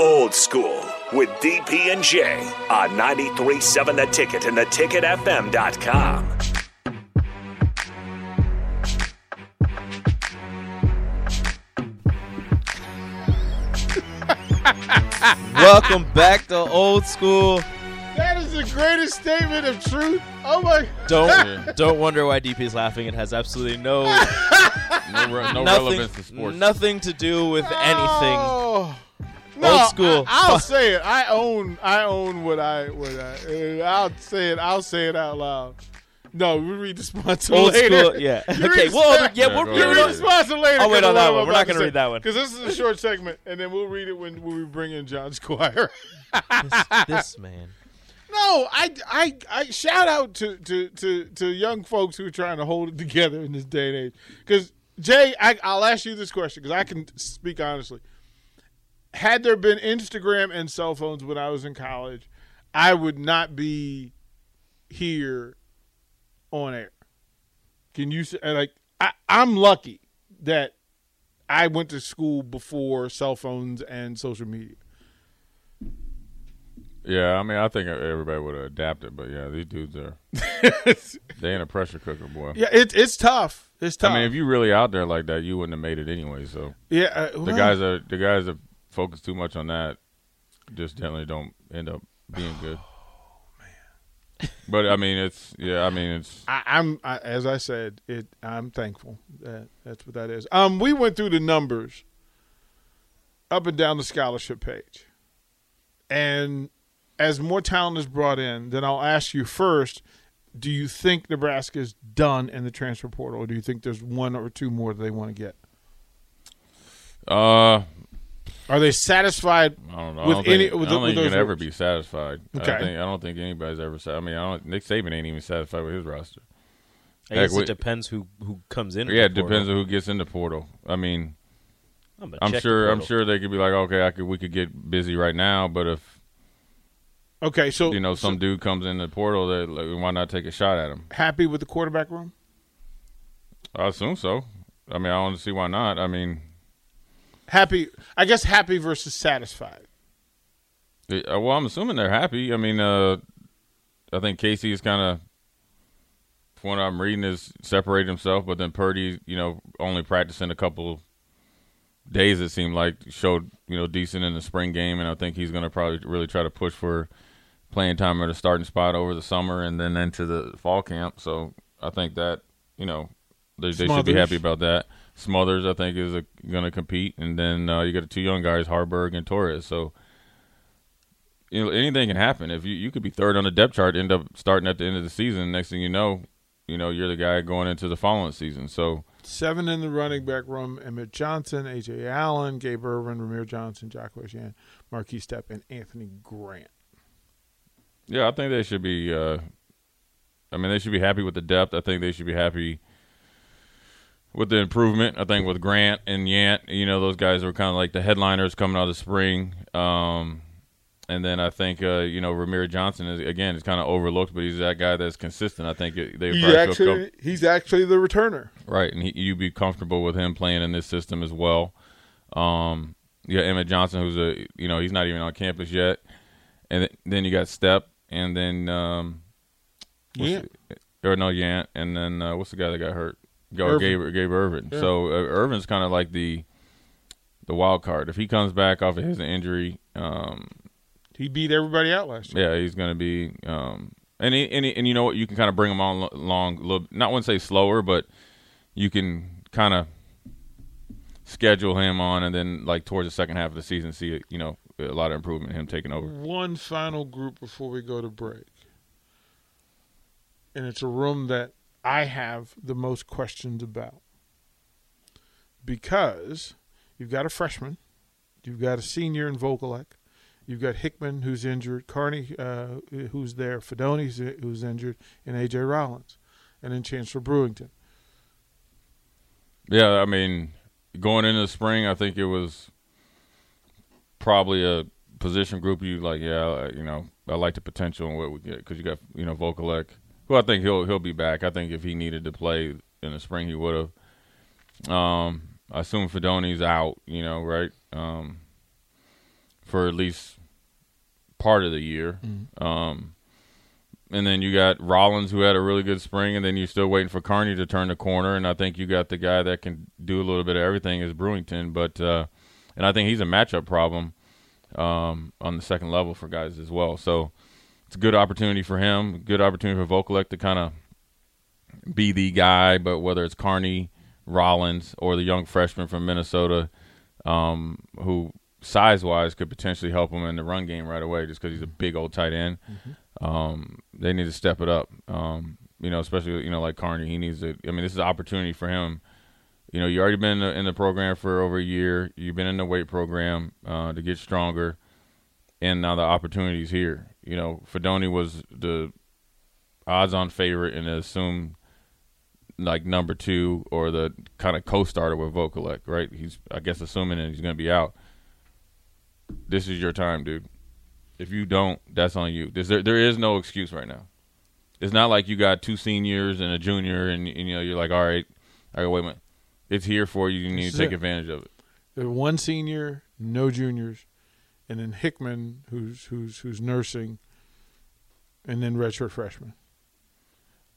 Old School with DP and J on 93.7 The Ticket and theticketfm.com. Welcome back to Old School. That is the greatest statement of truth. Oh my! Don't don't wonder why DP is laughing. It has absolutely no No, re- no nothing relevance to sports. nothing to do with anything. Oh. No, Old school. I, will say it. I own. I own what I. What I. uh, I'll say it. I'll say it out loud. No, we read the sponsor Old later. school, yeah. You Okay, well, sponsor- yeah, Yeah, we'll read You ahead. it read the sponsor later. I'll wait on that one. We're not going gonna read that one. because this is a short segment, and then we'll read it when, when we bring in John Squire. this, this man. No, I, I, I shout out to, to, to, to young folks who are trying to hold it together in this day and age. Because Jay, I, I'll ask you this question because I can speak honestly. Had there been Instagram and cell phones when I was in college, I would not be here on air. Can you say like I, I'm lucky that I went to school before cell phones and social media. Yeah, I mean, I think everybody would have adapted, but yeah, these dudes are they in a pressure cooker, boy. Yeah, it's it's tough. It's tough. I mean, if you really out there like that, you wouldn't have made it anyway. So yeah, uh, the guys are the guys that focus too much on that just generally don't end up being good. But I mean, it's yeah. I mean, it's I, I'm I, as I said, it. I'm thankful that that's what that is. Um, we went through the numbers up and down the scholarship page, and as more talent is brought in, then I'll ask you first: Do you think Nebraska is done in the transfer portal, or do you think there's one or two more that they want to get? uh, Are they satisfied? I don't know. With I don't any- think, with I don't the- think with you can ever be satisfied. Okay. I, think, I don't think anybody's ever. sa- I mean, I don't, Nick Saban ain't even satisfied with his roster. I Heck, guess we- it depends who who comes in. Yeah, it depends on who gets in the portal. I mean, I'm, I'm sure. I'm sure they could be like, okay, I could. We could get busy right now, but if Okay, so you know some dude comes in the portal, that like, why not take a shot at him? happy with the quarterback room? I assume so. I mean, I don't see why not. I mean, Happy, I guess. Happy versus satisfied. it- uh, well, I'm assuming they're happy. I mean, uh, I think Casey is kind of, from what I'm reading, is separated himself. But then Purdy, you know, only practicing a couple days. It seemed like showed you know decent in the spring game, and I think he's going to probably really try to push for playing time at a starting spot over the summer and then into the fall camp. So I think that you know they, they should be happy about that. Smothers, I think, is going to compete, and then uh, you got the two young guys, Haarberg and Torres. So you know anything can happen. If you you could be third on the depth chart, end up starting at the end of the season. Next thing you know, you know you're the guy going into the following season. So Seven in the running back room: Emmett Johnson, Ajay Allen, Gabe Ervin, Rahmir Johnson, Jaquez Yant, Marquis Step, and Anthony Grant. Yeah, I think they should be. Uh, I mean, they should be happy with the depth. I think they should be happy with the improvement. I think with Grant and Yant, you know, those guys were kind of like the headliners coming out of the spring. Um, and then I think uh, you know Rahmir Johnson is again is kind of overlooked, but he's that guy that's consistent. I think they He probably feel actually, he's actually the returner. right, and he, you'd be comfortable with him playing in this system as well. Um, you got Emmett Johnson, who's a you know he's not even on campus yet, and th- then you got Step, and then um, Yeah, or no Yant, and then uh, what's the guy that got hurt? Go Ervin. Gabe, Gabe Ervin. Yeah. So uh, Ervin's kind of like the the wild card. If he comes back off of his injury, um, he beat everybody out last year. yeah, he's going to be. Um, and he, and he, and you know what? You can kind of bring him on lo- along little. Not want to say slower, but you can kind of schedule him on, and then like towards the second half of the season, see you know a lot of improvement in him taking over. One final group before we go to break, and it's a room that I have the most questions about because you've got a freshman, you've got a senior in Vokolek, you've got Hickman who's injured, Carnie uh, who's there, Fidone who's- injured, and AJ Rollins, and then Chancellor Brewington. Yeah, I mean, going into the spring, I think it was probably a position group you like. Yeah, you know, I like the potential and what we get because you got you know Vokolek, who I think he'll he'll be back. I think if he needed to play in the spring, he would have. Um, I assume Fidone's out. You know, right? Um, for at least part of the year. Um, and then you got Rollins, who had a really good spring, and then you're still waiting for Carnie to turn the corner. And I think you got the guy that can do a little bit of everything is Brewington, but uh, and I think he's a matchup problem um, on the second level for guys as well. So it's a good opportunity for him, good opportunity for Vokolek to kind of be the guy. But whether it's Carnie, Rollins, or the young freshman from Minnesota, um, who size wise could potentially help him in the run game right away, just because he's a big old tight end. Um, they need to step it up. Um, you know, especially you know like Carnie, he needs to. I mean, this is an opportunity for him. You know, you already been in the, in the program for over a year. You've been in the weight program uh, to get stronger, and now the opportunity's here. You know, Fidone was the odds-on favorite and assumed like number two or the kind of co-starter with Vokolek, right? He's I guess assuming that he's going to be out. This is your time, dude. If you don't, that's on you. There's, there there is no excuse right now. It's not like you got two seniors and a junior, and, and you know you're like, all right, all right, wait a minute. It's here for you. You need to take it. advantage of it. There's one senior, no juniors, and then Hickman, who's who's who's nursing, and then redshirt freshman.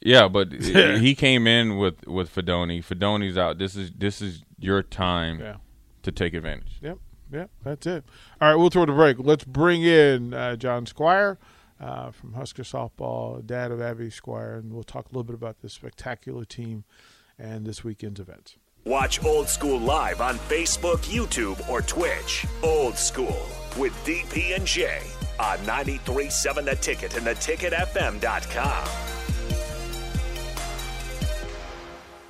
Yeah, but he came in with with Fidone. Fidone's out. This is this is your time Yeah. to take advantage. Yep. Yep. That's it. All right, we'll throw the break. Let's bring in uh, John Squire uh, from Husker softball, dad of Abby Squire, and we'll talk a little bit about this spectacular team and this weekend's events. Watch Old School live on Facebook, YouTube, or Twitch. Old School with DP and J on 93.7 The Ticket and theticketfm.com.